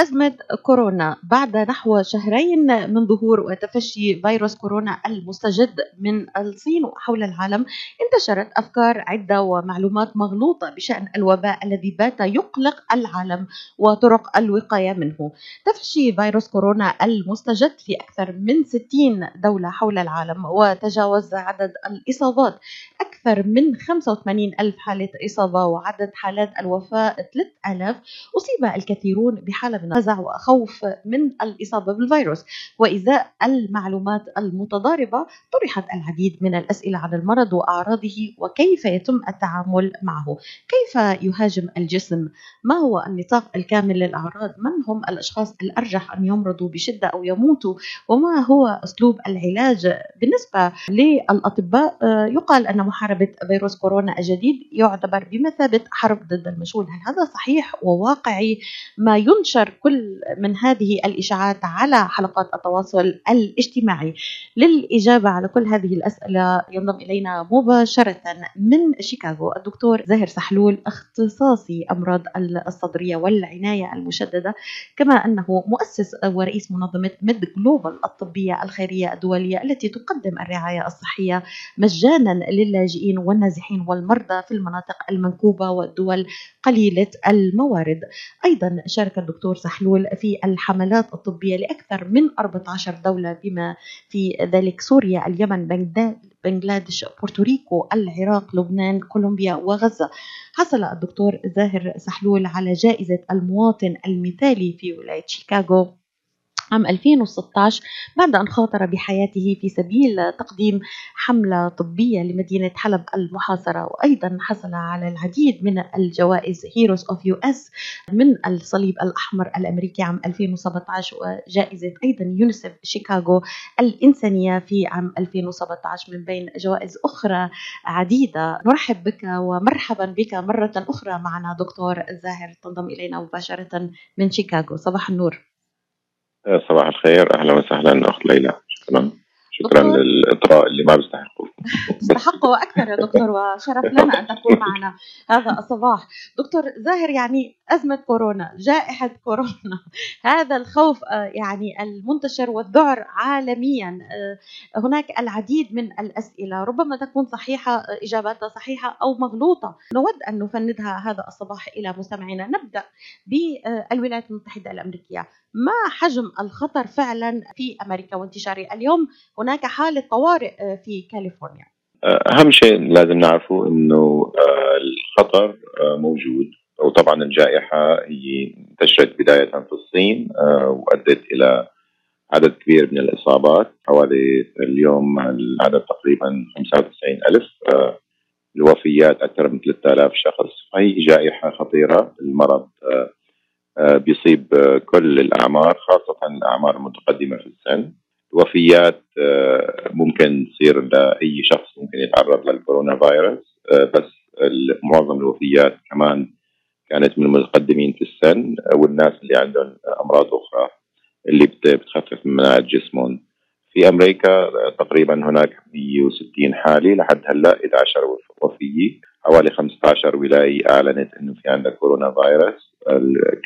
أزمة كورونا. بعد نحو شهرين من ظهور وتفشي فيروس كورونا المستجد من الصين وحول العالم انتشرت أفكار عدة ومعلومات مغلوطة بشأن الوباء الذي بات يقلق العالم وطرق الوقاية منه. تفشي فيروس كورونا المستجد في أكثر من 60 دولة حول العالم وتجاوز عدد الإصابات أكثر من 85 ألف حالة إصابة وعدد حالات الوفاة 3000 أصيب الكثيرون بحالة من الفزع وخوف من الإصابة بالفيروس. وإزاء المعلومات المتضاربة طرحت العديد من الأسئلة عن المرض وأعراضه وكيف يتم التعامل معه. كيف يهاجم الجسم؟ ما هو النطاق الكامل للأعراض؟ من هم الأشخاص الأرجح أن يمرضوا بشدة أو يموتوا؟ وما هو أسلوب العلاج؟ بالنسبة للأطباء يقال أن محاربة فيروس كورونا الجديد يعتبر بمثابة حرب ضد المجهول هل هذا صحيح وواقعي؟ ما ينشر كل من هذه الإشاعات على حلقات التواصل الاجتماعي. للإجابة على كل هذه الأسئلة ينضم إلينا مباشرة من شيكاغو الدكتور زاهر سحلول اختصاصي أمراض الصدرية والعناية المشددة كما أنه مؤسس ورئيس منظمة MedGlobal الطبية الخيرية الدولية التي تقدم الرعاية الصحية مجانا للاجئين والنازحين والمرضى في المناطق المنكوبة والدول قليلة الموارد. أيضا شارك الدكتور سحلول في الحملات الطبية لأكثر من 14 دولة بما في ذلك سوريا اليمن بنغلاديش بورتوريكو العراق لبنان كولومبيا وغزة. حصل الدكتور زاهر سحلول على جائزة المواطن المثالي في ولاية شيكاغو. عام 2016 بعد أن خاطر بحياته في سبيل تقديم حملة طبية لمدينة حلب المحاصرة. وأيضا حصل على العديد من الجوائز heroes of US من الصليب الأحمر الأمريكي عام 2017 وجائزة أيضا يونيسف شيكاغو الإنسانية في عام 2017 من بين جوائز أخرى عديدة نرحب بك ومرحبا بك مرة أخرى معنا دكتور زاهر. تنضم إلينا مباشرة من شيكاغو. صباح النور. صباح الخير أهلا وسهلا أخت ليلى. شكرا. شكرا للإطراء اللي ما بيستحقوا تستحقوا أكثر يا دكتور وشرف لنا أن تكون معنا هذا الصباح. دكتور زاهر يعني أزمة كورونا جائحة كورونا. هذا الخوف يعني المنتشر والذعر عالميا. هناك العديد من الأسئلة ربما تكون صحيحة إجاباتها صحيحة أو مغلوطة. نود أن نفندها هذا الصباح إلى مستمعينا. نبدأ بالولايات المتحدة الأمريكية. ما حجم الخطر فعلا في أمريكا وانتشاره اليوم؟ هناك حالة طوارئ في كاليفورنيا. أهم شيء لازم نعرفه إنه الخطر موجود. وطبعا الجائحة هي انتشرت بداية في الصين وأدت إلى عدد كبير من الإصابات. حوالي اليوم العدد تقريبا 95 ألف الوفيات أكثر من 3000 شخص. فهي جائحة خطيرة. المرض بيصيب كل الأعمار خاصة الأعمار المتقدمة في السن. الوفيات ممكن تصير لأي شخص ممكن يتعرض للكورونا فيروس بس معظم الوفيات كمان كانت من المتقدمين في السن والناس اللي عندهم أمراض أخرى اللي بتخفف من مناعة جسمهم. في أمريكا تقريبا هناك 160 حالة لحد هلأ 11 وفية. حوالي 15 ولاية أعلنت إنه في عندها كورونا فيروس.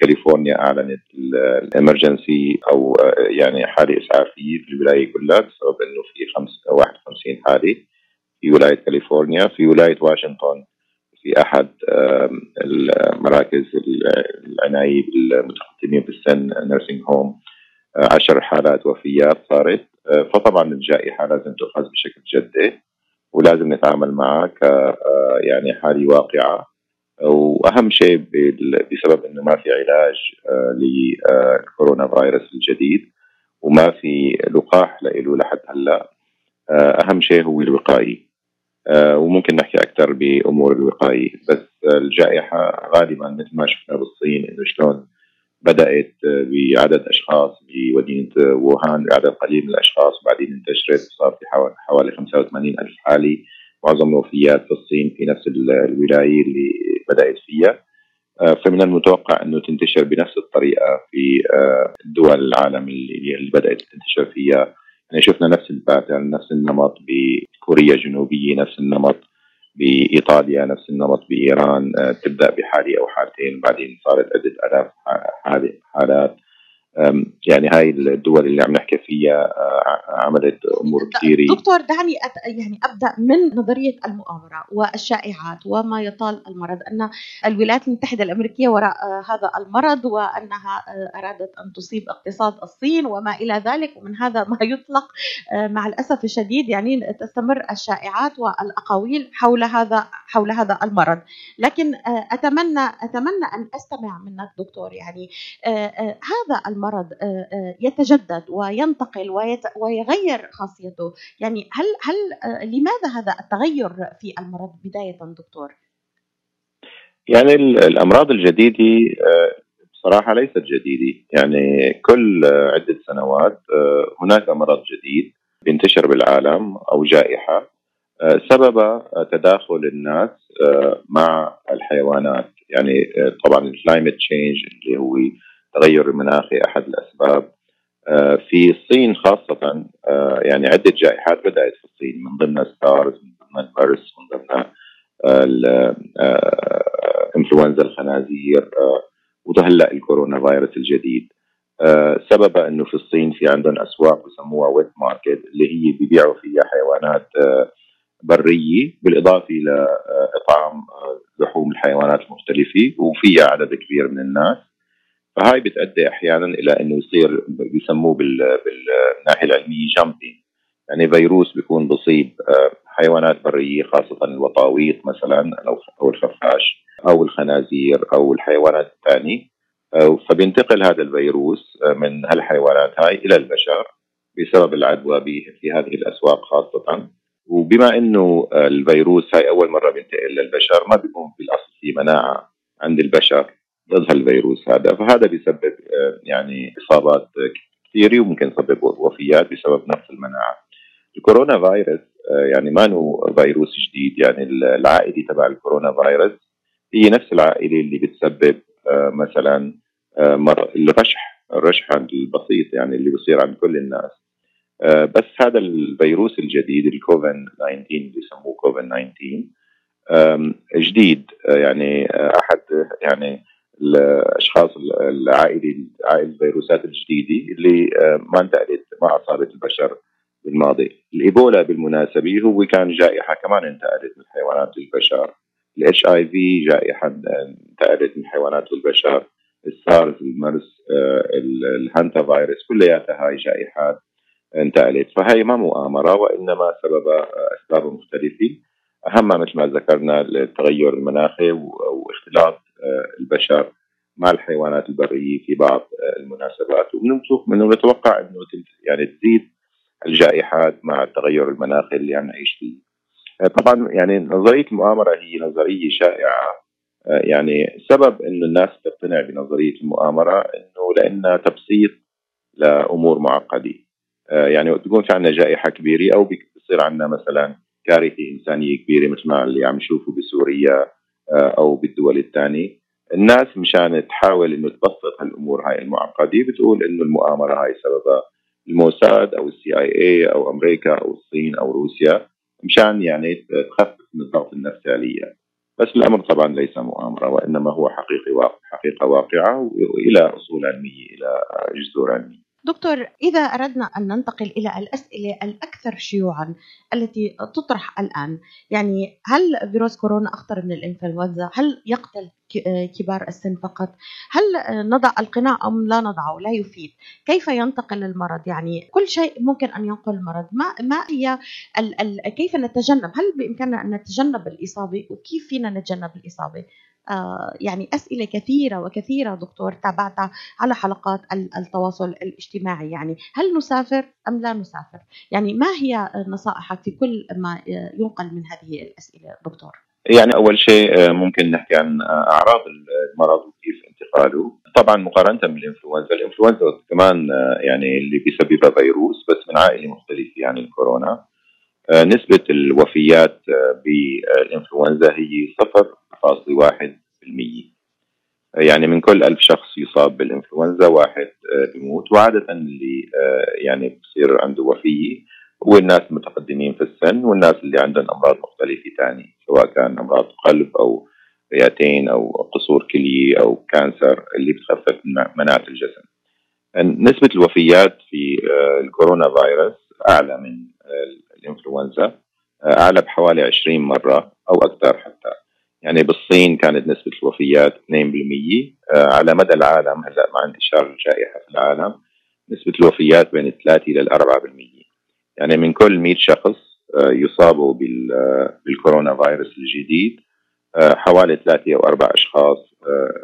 كاليفورنيا أعلنت ال emergency أو يعني حالة إسعافية في الولاية كلها بسبب إنه في 51 حالة. في ولاية كاليفورنيا في ولاية واشنطن في أحد المراكز العناية بالمتقدمين في السن nursing home عشر حالات وفيات صارت. فطبعا الجائحه لازم تؤخذ بشكل جدي ولازم نتعامل معها ك يعني حالة واقعة. وأهم شيء بسبب إنه ما في علاج للكورونا فيروس الجديد وما في لقاح له لحد هلأ. أهم شيء هو الوقائي. وممكن نحكي أكثر بأمور الوقائي بس الجائحة غالبا مثل ما شفنا بالصين إنه شلون بدأت بعدد أشخاص بمدينه ووهان بعدد قليل من الأشخاص وبعدين انتشرت صار في حوالي 85 ألف حاله معظم الوفيات في الصين في نفس الولاية اللي بدأت فيها. فمن المتوقع إنه تنتشر بنفس الطريقة في دول العالم اللي بدأت تنتشر فيها. يعني شفنا نفس الباترن نفس النمط بكوريا الجنوبيه نفس النمط بإيطاليا نفس النمط بإيران تبدأ بحالة أو حالتين بعدين صارت عدة آلاف حالات. يعني هاي الدول اللي عم نحكي فيها عملت أمور كثيرة. دكتور دعني يعني أبدأ من نظرية المؤامرة والشائعات وما يطال المرض أن الولايات المتحدة الأمريكية وراء هذا المرض وأنها أرادت أن تصيب اقتصاد الصين وما إلى ذلك ومن هذا ما يطلق مع الأسف الشديد يعني تستمر الشائعات والأقاويل حول هذا حول هذا المرض. لكن أتمنى أتمنى أن أستمع منك دكتور يعني هذا المرض يتجدد وينتقل ويغير خاصيته. يعني هل هل لماذا هذا التغير في المرض بداية دكتور؟ يعني الأمراض الجديدة بصراحة ليست جديدة. يعني كل عدة سنوات هناك مرض جديد بينتشر بالعالم أو جائحة سبب تداخل الناس مع الحيوانات. يعني طبعا ال climate change اللي هو التغير المناخي أحد الأسباب. في الصين خاصة يعني عدة جائحات بدأت في الصين من ضمنها السارز من ضمنها المرس من ضمنها انفلونزا الخنازير وهلا الكورونا فيروس الجديد. سبب إنه في الصين في عندهم أسواق بسموها wet market اللي هي بيبيعوا فيها حيوانات برية بالإضافة إلى إطعام لحوم الحيوانات المختلفة وفيها عدد كبير من الناس. فهاي بتؤدي أحيانا إلى إنه يصير بيسموه بالناحية العلمية جامبينج يعني فيروس بيكون بصيب حيوانات برية خاصة الوطاويط مثلا أو الخفاش أو الخنازير أو الحيوانات الثانية فبينتقل هذا الفيروس من هالحيوانات هاي إلى البشر بسبب العدوى في هذه الأسواق خاصة. وبما إنه الفيروس هاي أول مرة بينتقل للبشر ما بيكون بالاصل في مناعة عند البشر. ضد هالفيروس هذا فهذا بيسبب يعني إصابات كثيرة وممكن يسبب وفيات بسبب نقص المناعة. الكورونا فيروس يعني ما هو فيروس جديد يعني العائلة تبع الكورونا فيروس هي نفس العائلة اللي بتسبب مثلا الرشح الرشح البسيط يعني اللي بصير عند كل الناس بس هذا الفيروس الجديد الكوفن 19 اللي يسموه كوفن 19 جديد يعني أحد يعني الأشخاص العائله عائله الفيروسات الجديدة اللي ما انتقلت ما اصابت البشر بالماضي. الإيبولا بالمناسبة هو كان جائحة كمان انتقلت من الحيوانات للبشر ال HIV جائحة انتقلت من الحيوانات للبشر السارز المرس الهانتا فيروس كلياتها هاي جائحات انتقلت. فهي ما مؤامرة وإنما سببها أسباب مختلفة. اهمها مثل ما ذكرنا التغير المناخي وإختلاط البشر مع الحيوانات البرية في بعض المناسبات ونتوقع إنه يعني تزيد الجائحات مع التغير المناخي اللي عم نعيش فيه. طبعا يعني نظرية المؤامرة هي نظرية شائعة يعني سبب إنه الناس تقتنع بنظرية المؤامرة إنه لأنها تبسيط لأمور معقدة. يعني تكون في عندنا جائحة كبيرة أو بيصير عندنا مثلا كارثة إنسانية كبيرة مثل ما اللي عم نشوفه بسوريا أو بالدول الثانية. الناس مشان تحاول إنه تبسط هالأمور هاي المعقدة بتقول إنه المؤامرة هاي سببها الموساد أو السي آي اي أو أمريكا أو الصين أو روسيا مشان يعني تخفف من الضغط النفسي عليها بس الأمر طبعا ليس مؤامرة وإنما هو حقيقي واقع حقيقة واقعة وإلى أصول علمية إلى جذور علمية. دكتور إذا أردنا أن ننتقل إلى الأسئلة الأكثر شيوعا التي تطرح الآن يعني هل فيروس كورونا أخطر من الإنفلونزا؟ هل يقتل كبار السن فقط؟ هل نضع القناع أم لا نضعه؟ لا يفيد كيف ينتقل المرض؟ يعني كل شيء ممكن أن ينقل المرض ما, ما هي ال ال كيف نتجنب؟ هل بإمكاننا أن نتجنب الإصابة؟ وكيف فينا نتجنب الإصابة؟ آه يعني أسئلة كثيرة وكثيرة دكتور تابعتها على حلقات التواصل الاجتماعي. يعني هل نسافر أم لا نسافر؟ يعني ما هي نصائحك في كل ما ينقل من هذه الأسئلة دكتور؟ يعني أول شيء ممكن نحكي عن أعراض المرض وكيف انتقاله. طبعا مقارنة بالإنفلونزا الإنفلونزا كمان يعني اللي بيسببها فيروس بس من عائلة مختلفة يعني الكورونا. نسبة الوفيات بالإنفلونزا هي صفر 0.1% يعني من كل ألف شخص يصاب بالإنفلونزا واحد بيموت. وعادة اللي يعني بصير عنده وفية هو الناس المتقدمين في السن والناس اللي عندهم أمراض مختلفة تاني سواء كان أمراض قلب أو رئتين أو قصور كلية أو كانسر اللي بتخفف مناعة الجسم. نسبة الوفيات في الكورونا فيروس أعلى من الإنفلونزا أعلى بحوالي 20 مرة أو أكثر حتى. يعني بالصين كانت نسبة الوفيات 2% على مدى العالم هلأ مع انتشار الجائحة في العالم نسبة الوفيات بين 3 إلى 4% يعني من كل 100 شخص يصابوا بالكورونا فيروس الجديد حوالي ثلاثة أو أربع أشخاص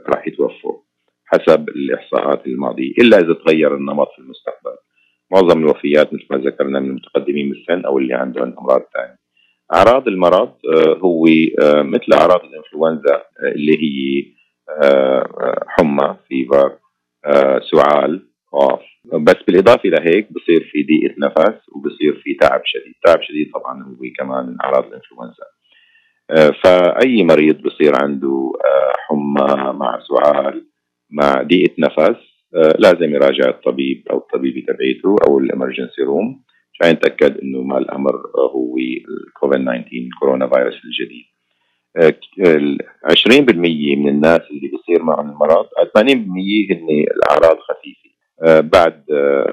راح يتوفوا حسب الإحصاءات الماضية إلا إذا تغير النمط في المستقبل. معظم الوفيات مثل ما ذكرنا من المتقدمين بالسن أو اللي عندهم أمراض ثانية أعراض المرض هو مثل أعراض الإنفلونزا اللي هي حمى فيفر سعال خوف بس بالإضافة لهيك بصير في ضيقة نفس وبصير في تعب شديد. تعب شديد طبعا هو كمان من أعراض الإنفلونزا. فأي مريض بصير عنده حمى مع سعال مع ضيقة نفس لازم يراجع الطبيب أو الطبيبة تبعيته أو الإمرجنسي روم. عشان يتأكد إنه ما الأمر هو الكوفيد 19 كورونا فيروس الجديد 20% من الناس اللي بيصير معهم المرض 80% هن الأعراض خفيفة. بعد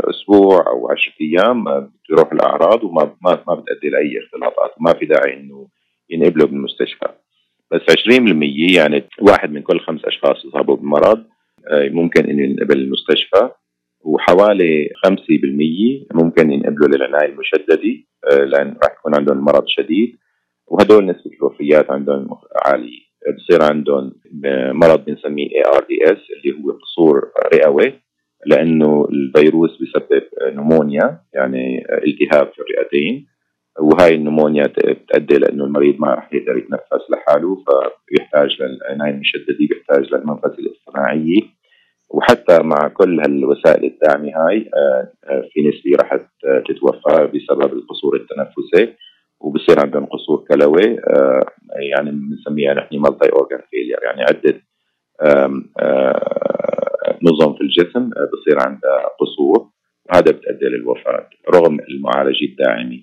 أسبوع أو 10 أيام بتروح الأعراض وما ما ما بتؤدي لأي اختلاطات. وما في داعي إنه ينقبلوا بالمستشفى. بس 20% يعني واحد من كل خمس أشخاص يصابوا بالمرض ممكن إنه ينقبل المستشفى. وحوالي 5% ممكن ينقبلوا للعنايه المشددة لأن راح يكون عندهم المرض شديد. وهدول نسبة الوفيات عندهم عالية. بصير عندهم مرض بنسميه ARDS اللي هو قصور رئوي لأنه الفيروس بيسبب pneumonia يعني التهاب في الرئتين. وهاي ال pneumonia بتؤدي لأنه المريض ما راح يقدر يتنفس لحاله فبيحتاج للعناية المشددة بيحتاج للمنفسة الاصطناعية وحتى مع كل هالوسائل الداعمة هاي في نسبة راح تتوفى بسبب القصور التنفسي وبصير عندهم قصور كلوي يعني بنسميها نحن multi organ failure يعني عدة نظم في الجسم بصير عندها قصور وهذا بتؤدي للوفاة رغم المعالجة الداعمة.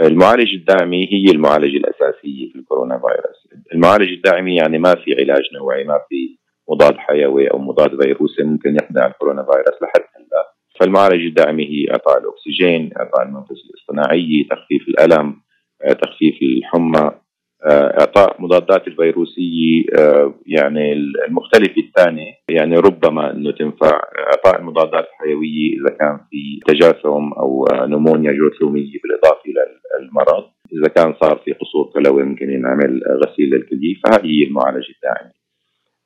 المعالجة الداعمي هي المعالجة الأساسية في الكورونا فيروس. المعالجة الداعمي يعني ما في علاج نوعي ما في مضاد حيوي أو مضاد فيروسي ممكن يخدع الكورونا فيروس لحد هلا. فالمعالجة الداعمي هي إعطاء الأكسجين إعطاء المنفذ الاصطناعي تخفيف الألم تخفيف الحمى إعطاء مضادات الفيروسية يعني المختلفة الثانية. يعني ربما إنه تنفع إعطاء المضادات الحيوية إذا كان في تجاثم أو نمونيا جرثوميه بالإضافة للمرض إذا كان صار في قصور كلوي ممكن ينعمل غسيل للكليه فهذه هي المعالجه الداعمه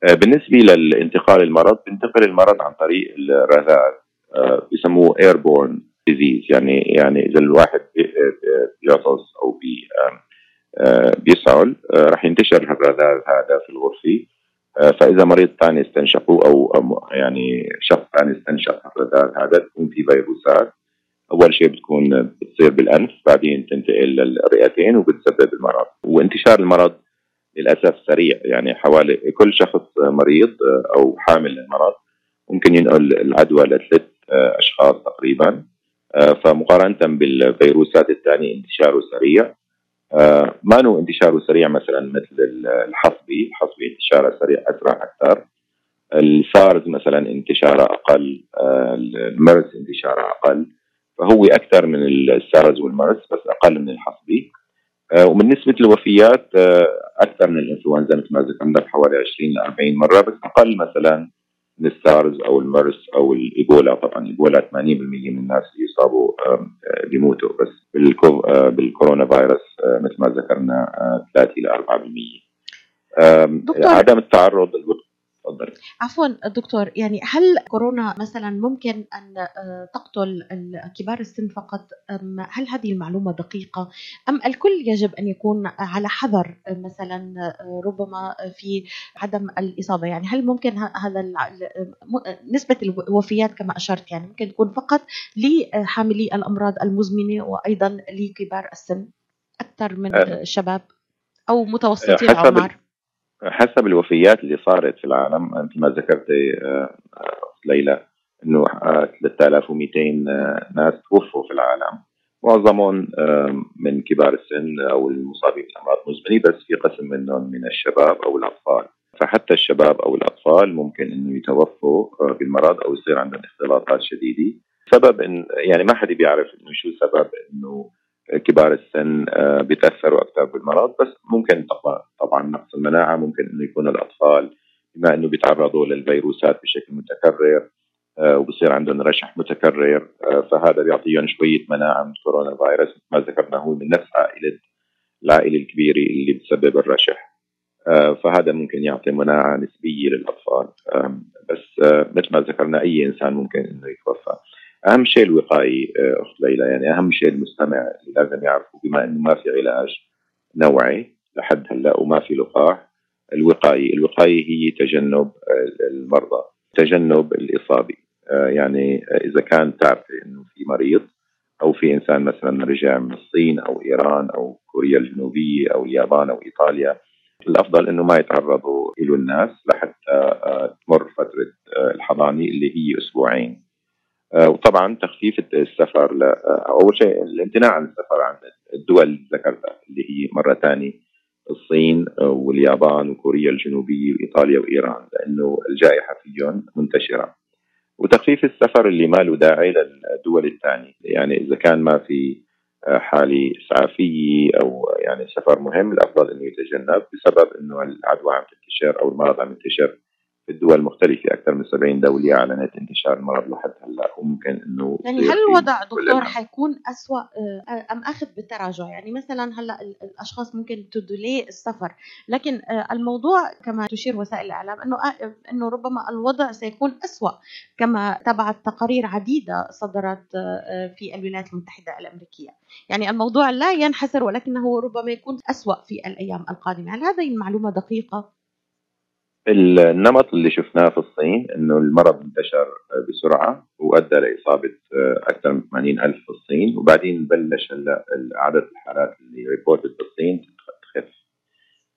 بالنسبة للانتقال المرض بينتقل المرض عن طريق الرذاذ بسموه airborne disease يعني يعني إذا الواحد بيعطس أو بي بيسعل راح ينتشر الرذاذ هذا في الغرفة. فإذا مريض ثاني استنشقه أو يعني شخص ثاني استنشق الرذاذ هذا تكون في فيروسات. أول شيء بتكون بتصير بالأنف بعدين تنتقل للرئتين وبتسبب المرض. وانتشار المرض للأسف سريع يعني حوالي كل شخص مريض أو حامل للمرض ممكن ينقل العدوى لثلاث أشخاص تقريبا. فمقارنة بالفيروسات الثانية انتشاره سريع. مانو انتشاره سريع؟ مثلا مثل الحصبة الحصبة انتشاره سريع أسرع أكثر. السارز مثلا انتشاره أقل المرس انتشاره أقل. فهو أكثر من ال SARS وال MERS بس أقل من الحصبة. ومن نسبة الوفيات أكثر من الإنفلونزا مثل ما ذكرنا بحوالي 20 ل 40 مرة بس أقل مثلا من السارز أو المرس أو الإيبولا. طبعا الإيبولا 80% من الناس اللي يصابوا بيموتوا بس بالكورونا فيروس مثل ما ذكرنا 3 إلى 4% عدم التعرض تفضل عفوا دكتور يعني هل كورونا مثلا ممكن أن تقتل كبار السن فقط؟ أم هل هذه المعلومة دقيقة؟ أم الكل يجب أن يكون على حذر مثلا ربما في عدم الإصابة؟ يعني هل ممكن هذا نسبة الوفيات كما أشرت يعني ممكن تكون فقط لحاملي الأمراض المزمنة وأيضا لكبار السن أكثر من الشباب أو متوسطي الاعمار حسب الوفيات اللي صارت في العالم مثل ما ذكرتي ليلى إنه 3200 ناس توفوا في العالم. معظمهم من كبار السن أو المصابين بامراض مزمنه بس في قسم منهم من الشباب أو الأطفال. فحتى الشباب أو الأطفال ممكن إنه يتوفوا بالمرض أو يصير عندهم اختلاطات شديدة. سبب إن يعني ما حد بيعرف إنه شو سبب إنه كبار السن آه، بيتأثروا أكثر بالمرض. بس ممكن طبعا طبعا نقص المناعة ممكن إنه يكون الأطفال بما إنه بيتعرضوا للفيروسات بشكل متكرر آه، وبصير عندهم رشح متكرر آه، فهذا بيعطيهم شوية مناعة من كورونا فيروس. ما ذكرنا هو من نفس عائلة العائلة الكبيرة اللي بتسبب الرشح. فهذا ممكن يعطي مناعة نسبية للأطفال. بس مثل ما ذكرنا أي إنسان ممكن إنه يتوفى. أهم شيء الوقائي آه، أخت ليلى يعني أهم شيء المستمع اللي لازم يعرفه بما إنه ما في علاج نوعي لحد هلأ وما في لقاح الوقائي، الوقائي هي تجنب آه، المرضى، تجنب الإصابة، آه، يعني إذا كان تعرفي إنه في مريض أو في إنسان مثلا رجع من الصين أو إيران أو كوريا الجنوبية أو اليابان أو إيطاليا الأفضل إنه ما يتعرضوا له الناس لحتى تمر فترة الحضانة اللي هي أسبوعين. آه، وطبعا تخفيف السفر آه، أول شيء الامتناع عن السفر عن الدول اللي ذكرتها اللي هي مرة ثانية الصين آه، واليابان وكوريا الجنوبية وإيطاليا وإيران لأنه الجائحة فيهم منتشرة. وتخفيف السفر اللي ما له داعي للدول الثانية يعني إذا كان ما في حالة إسعافية أو يعني سفر مهم الأفضل إنه يتجنب بسبب إنه العدوى عم تنتشر أو المرض عم ينتشر. في الدول مختلفة أكثر من 70 دولة أعلنت انتشار المرض لحد هلأ وممكن إنه يعني هل الوضع دكتور حيكون أسوأ آه، أم أخذ بالتراجع؟ يعني مثلا هلأ الأشخاص ممكن تدولي السفر لكن آه، الموضوع كما تشير وسائل الإعلام إنه آه، إنه ربما الوضع سيكون أسوأ كما تبعت تقارير عديدة صدرت في الولايات المتحدة الأمريكية. يعني الموضوع لا ينحسر ولكنه ربما يكون أسوأ في الأيام القادمة. هل هذه المعلومة دقيقة؟ النمط اللي شفناه في الصين إنه المرض انتشر بسرعة وأدى لإصابة أكثر من 80 ألف في الصين وبعدين بلش هلا عدد الحالات اللي reported في الصين تخف.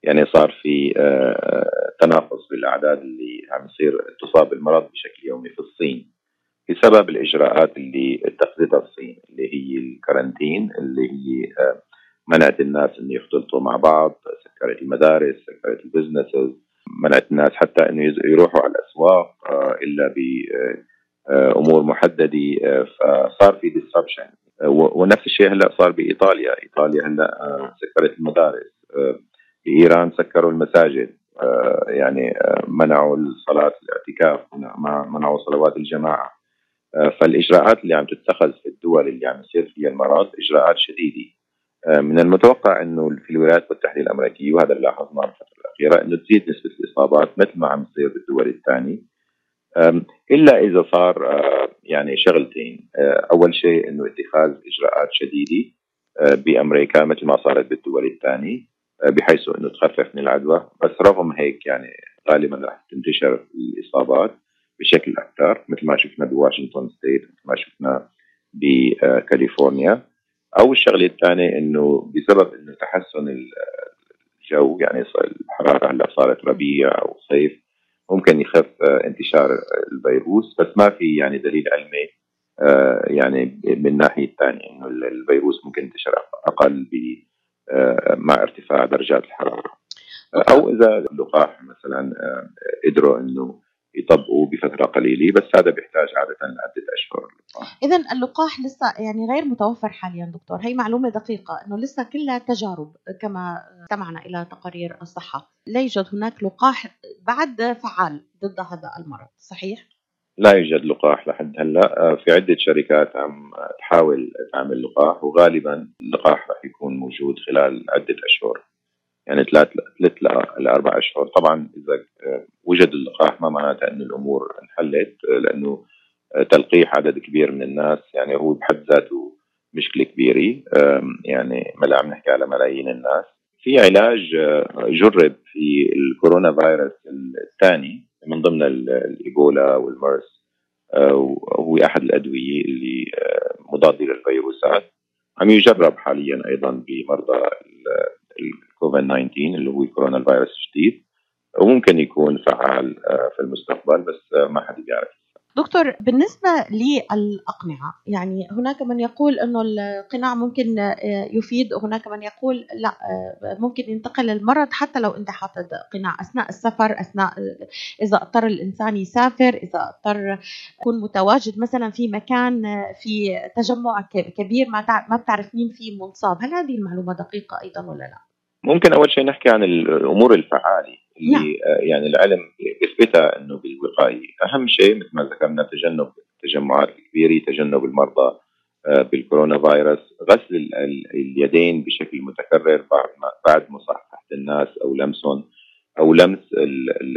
يعني صار في آه، تناقص بالأعداد اللي عم يصير تصاب بالمرض بشكل يومي في الصين بسبب الإجراءات اللي اتخذتها الصين اللي هي ال quarantine اللي هي آه، منعت الناس إنه يختلطوا مع بعض سكرت المدارس سكرت ال businesses منعت الناس حتى إنه يروحوا على الأسواق آه، إلا بامور آه، محددة آه، فصار في ديسربشن ونفس الشيء هلأ صار بإيطاليا، إيطاليا هلأ سكرت المدارس بإيران سكروا المساجد يعني منعوا الصلاة الاعتكاف منعوا صلوات الجماعة. فالإجراءات اللي عم تتخذ في الدول اللي عم يصير فيها المرض إجراءات شديدة. من المتوقع إنه في الولايات المتحده الأمريكية وهذا اللي لاحظناه الاخيره انه تزيد نسبة الإصابات مثل ما عم تصير بالدول الثانية. إلا إذا صار آه، يعني شغلتين. آه، أول شيء إنه اتخاذ إجراءات شديدة آه، بأمريكا مثل ما صارت بالدول الثانية بحيث إنه تخفف من العدوى. بس رغم هيك يعني غالبا راح تنتشر الإصابات بشكل أكثر مثل ما شفنا بواشنطن ستيت مثل ما شفنا بكاليفورنيا. أو الشغلة الثانية إنه بسبب إنه تحسن الجو يعني الحرارة هلا صارت ربيع أو صيف ممكن يخف آه، انتشار الفيروس بس ما في يعني دليل علمي آه، يعني من الناحيه الثانية إنه الفيروس ممكن ينتشر أقل آه، مع ارتفاع درجات الحرارة. أو إذا اللقاح مثلا قدروا إنه يطبقوا بفترة قليلة بس هذا بيحتاج عادة لعدة أشهر. اذا اللقاح لسه يعني غير متوفر حاليا دكتور هي معلومة دقيقة إنه لسه كلها تجارب كما استمعنا إلى تقارير الصحة. لا يوجد هناك لقاح بعد فعال ضد هذا المرض صحيح؟ لا يوجد لقاح لحد هلأ. في عدة شركات عم تحاول تعمل لقاح وغالبا اللقاح رح يكون موجود خلال عدة أشهر. يعني ثلاث ثلاث لاربع أشهر. طبعا إذا وجد اللقاح ما معناتها انه الأمور انحلت لأنه تلقيح عدد كبير من الناس يعني هو بحد ذاته مشكلة كبيرة. يعني ما عم نحكي على ملايين الناس. في علاج جرب في الكورونا فيروس الثاني من ضمن الإيبولا والمرس. وهو أحد الأدوية اللي مضادة للفيروسات. عم يجرب حاليا أيضا بمرضى الكوفيد 19 اللي هو كورونا فيروس الجديد وممكن يكون فعال آه، في المستقبل بس آه، ما حد بيعرف دكتور بالنسبة للأقنعة يعني هناك من يقول أنه القناع ممكن آه، يفيد وهناك من يقول لا ممكن ينتقل المرض حتى لو أنت حاطط قناع أثناء السفر أثناء إذا اضطر الإنسان يسافر إذا اضطر يكون متواجد مثلا في مكان في تجمع كبير ما ما بتعرف مين فيه منصاب هل هذه المعلومة دقيقة أيضا ولا لا؟ ممكن أول شيء نحكي عن الأمور الفعالة اللي نعم. يعني العلم بيثبتها إنه بالوقاية، أهم شيء مثل ما ذكرنا تجنب التجمعات الكبيرة، تجنب المرضى آه، بالكورونا فيروس، غسل اليدين بشكل متكرر بعد بعد مصافحه الناس أو لمسهم أو لمس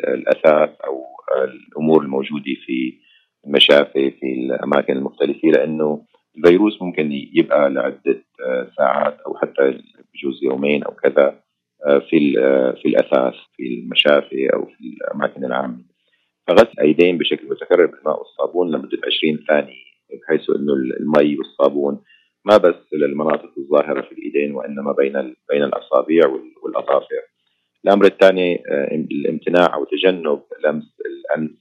الأثاث أو الأمور الموجودة في المشافي في الأماكن المختلفة لأنه الفيروس ممكن يبقى لعدة آه، ساعات أو حتى بجوز يومين أو كذا آه، في آه، في الاثاث في المشافي أو في الأماكن العامة فغسل الأيدين بشكل متكرر بالماء والصابون لمدة 20 ثانية بحيث إنه المي والصابون ما بس للمناطق الظاهرة في الأيدين وإنما بين بين الأصابع والاظافر. الأمر الثاني الامتناع أو تجنب لمس الأنف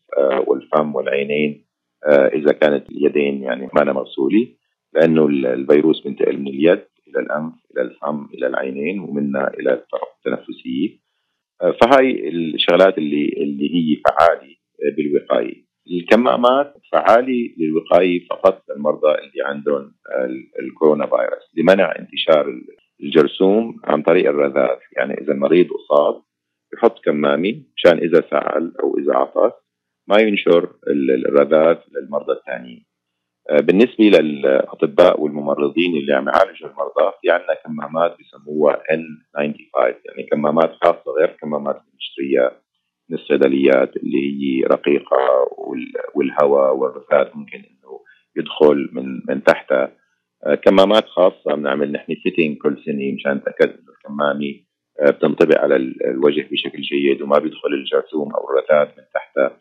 والفم والعينين إذا كانت اليدين يعني ما مغسوله لأنه الفيروس بينتقل من اليد إلى الأنف إلى الفم إلى العينين ومنا إلى الطرف التنفسيه آه، فهاي الشغلات اللي اللي هي فعالة بالوقاية. الكمامات فعالة للوقاية فقط للمرضى اللي عندهم الكورونا فيروس لمنع انتشار الجرثوم عن طريق الرذاذ. يعني إذا المريض أصاب يحط كمامة مشان إذا سعل أو إذا عطس ما ينشر الرذاذ للمرضى الثانيين. آه، بالنسبة للأطباء والممرضين اللي عم يعالجوا المرضى في عندنا كمامات بسموها N95 يعني كمامات خاصة غير كمامات المشترية من الصيدليات اللي هي رقيقة والهواء والرفات ممكن إنه يدخل من من تحتها. آه، كمامات خاصة بنعمل نحن فيتنج كل سنة مشان نتأكد إنه الكمامة آه، بتنطبق على الوجه بشكل جيد وما بيدخل الجرثوم أو الرذاذ من تحتها.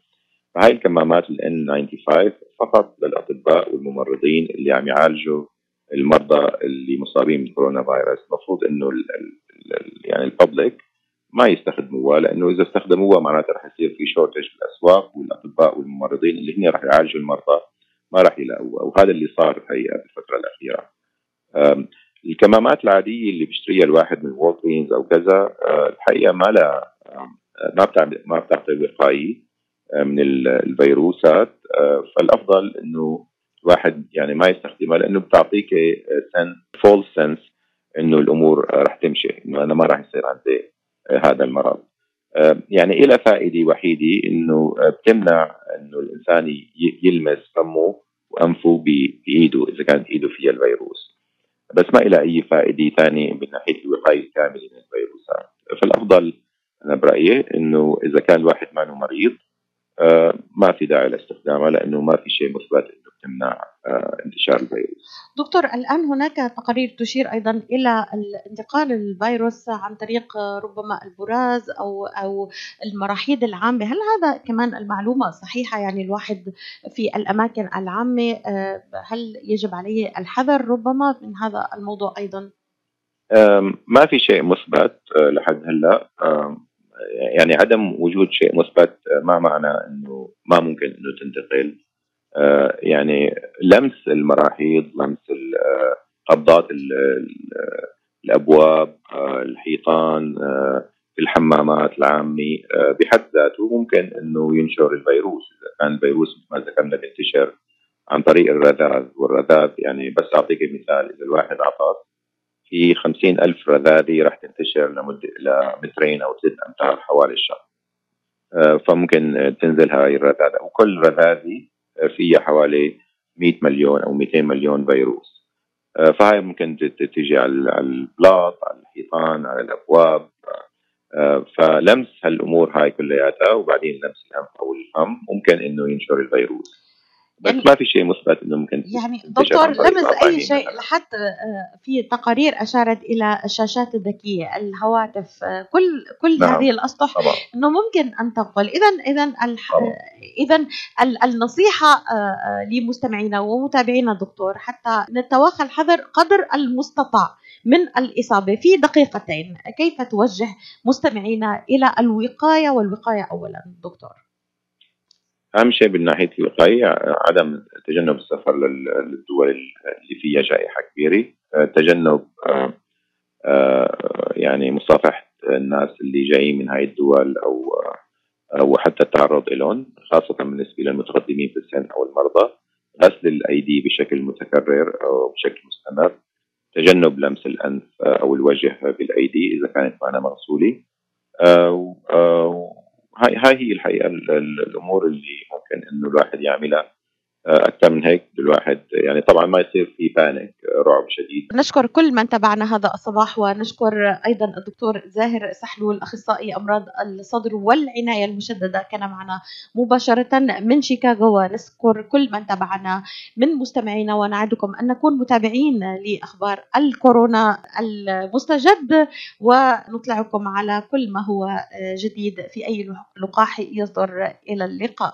فهاي الكمامات ال N95 فقط للأطباء والممرضين اللي عم يعالجوا المرضى اللي مصابين بالكورونا فيروس المفروض إنه ال ال يعني الببليك ما يستخدموها لأنه إذا استخدموها معناتها رح يصير في شورتج في الاسواق والأطباء والممرضين اللي هن رح يعالجوا المرضى ما رح يلاقوها وهذا اللي صار الحقيقة بالفترة الأخيرة. الكمامات العادية اللي بيشتريها الواحد من وولكرينز أو كذا آه، الحقيقة ما لا ما بتعطي ما بتعطي وقايه من الفيروسات. آه، فالأفضل إنه الواحد يعني ما يستخدمها لأنه بتعطيك فول سنس إنه الأمور رح تمشي إنه أنا ما رح يصير عندي آه، هذا المرض. آه، يعني إلى فائدة وحيدة إنه بتمنع إنه الإنسان يلمس فمه وأنفه بإيده إذا كانت إيده فيها الفيروس. بس ما إلى أي فائدة ثانية من ناحية الوقاية الكاملة من الفيروسات. فالأفضل أنا برأيي إنه إذا كان الواحد معه مريض آه، ما في داعي لاستخدامها لأنه ما في شيء مثبت إنه بتمنع آه، انتشار الفيروس. دكتور الآن هناك تقارير تشير أيضا إلى انتقال الفيروس عن طريق ربما البراز أو أو المراحيض العامة، هل هذا كمان المعلومة صحيحة يعني الواحد في الأماكن العامة آه، هل يجب عليه الحذر ربما من هذا الموضوع أيضا؟ ما في شيء مثبت لحد هلأ يعني عدم وجود شيء مثبت ما معنى إنه ما ممكن إنه تنتقل. آه، يعني لمس المراحيض لمس قبضات الأبواب آه، الحيطان آه، في الحمامات العامة بحد ذاته ممكن إنه ينشر الفيروس. إذا كان الفيروس مثل ما ذكرنا بينتشر عن طريق الرذاذ والرذاذ يعني بس أعطيك مثال إذا الواحد عطس في خمسين ألف رذاذي راح تنتشر لمدة لمترين أو ثلاث أمتار حوالي الشهر. آه، فممكن تنزل هاي الرذاذة. وكل رذاذي فيها حوالي 100 مليون أو 200 مليون فيروس. آه، فهاي ممكن تجي على البلاط على الحيطان على الأبواب. آه، فلمس هالأمور هاي كلياتها وبعدين لمس الأنف أو الفم ممكن إنه ينشر الفيروس. بس يعني ما في شيء مثبت إنه ممكن يعني دكتور لمس أي شيء. لحتى آه، في تقارير أشارت إلى الشاشات الذكية الهواتف آه، كل كل نعم. هذه الأسطح طبعا. إنه ممكن أن تنقل. اذا اذا اذا النصيحة آه، لمستمعينا ومتابعينا دكتور حتى نتوخى الحذر قدر المستطاع من الإصابة في دقيقتين. كيف توجه مستمعينا إلى الوقاية؟ والوقاية أولا دكتور. أهم شيء من ناحية الوقايه عدم تجنب السفر للدول اللي فيها جائحه كبيرة. تجنب يعني مصافحة الناس اللي جايين من هاي الدول أو أو حتى التعرض لهم خاصة بالنسبة للمتقدمين في السن أو المرضى. غسل الأيدي بشكل متكرر أو بشكل مستمر. تجنب لمس الأنف أو الوجه بالأيدي إذا كانت معنا مغسولة. هاي هاي هي الحقيقة الأمور اللي ممكن إنه الواحد يعملها. أكثر من هيك الواحد يعني طبعا ما يصير في بانيك رعب شديد. نشكر كل من تابعنا هذا الصباح ونشكر أيضا الدكتور زاهر سحلول أخصائي أمراض الصدر والعناية المشددة كان معنا مباشرة من شيكاغو. ونشكر كل من تابعنا من مستمعينا ونعدكم أن نكون متابعين لأخبار الكورونا المستجد ونطلعكم على كل ما هو جديد في أي لقاح يصدر. إلى اللقاء.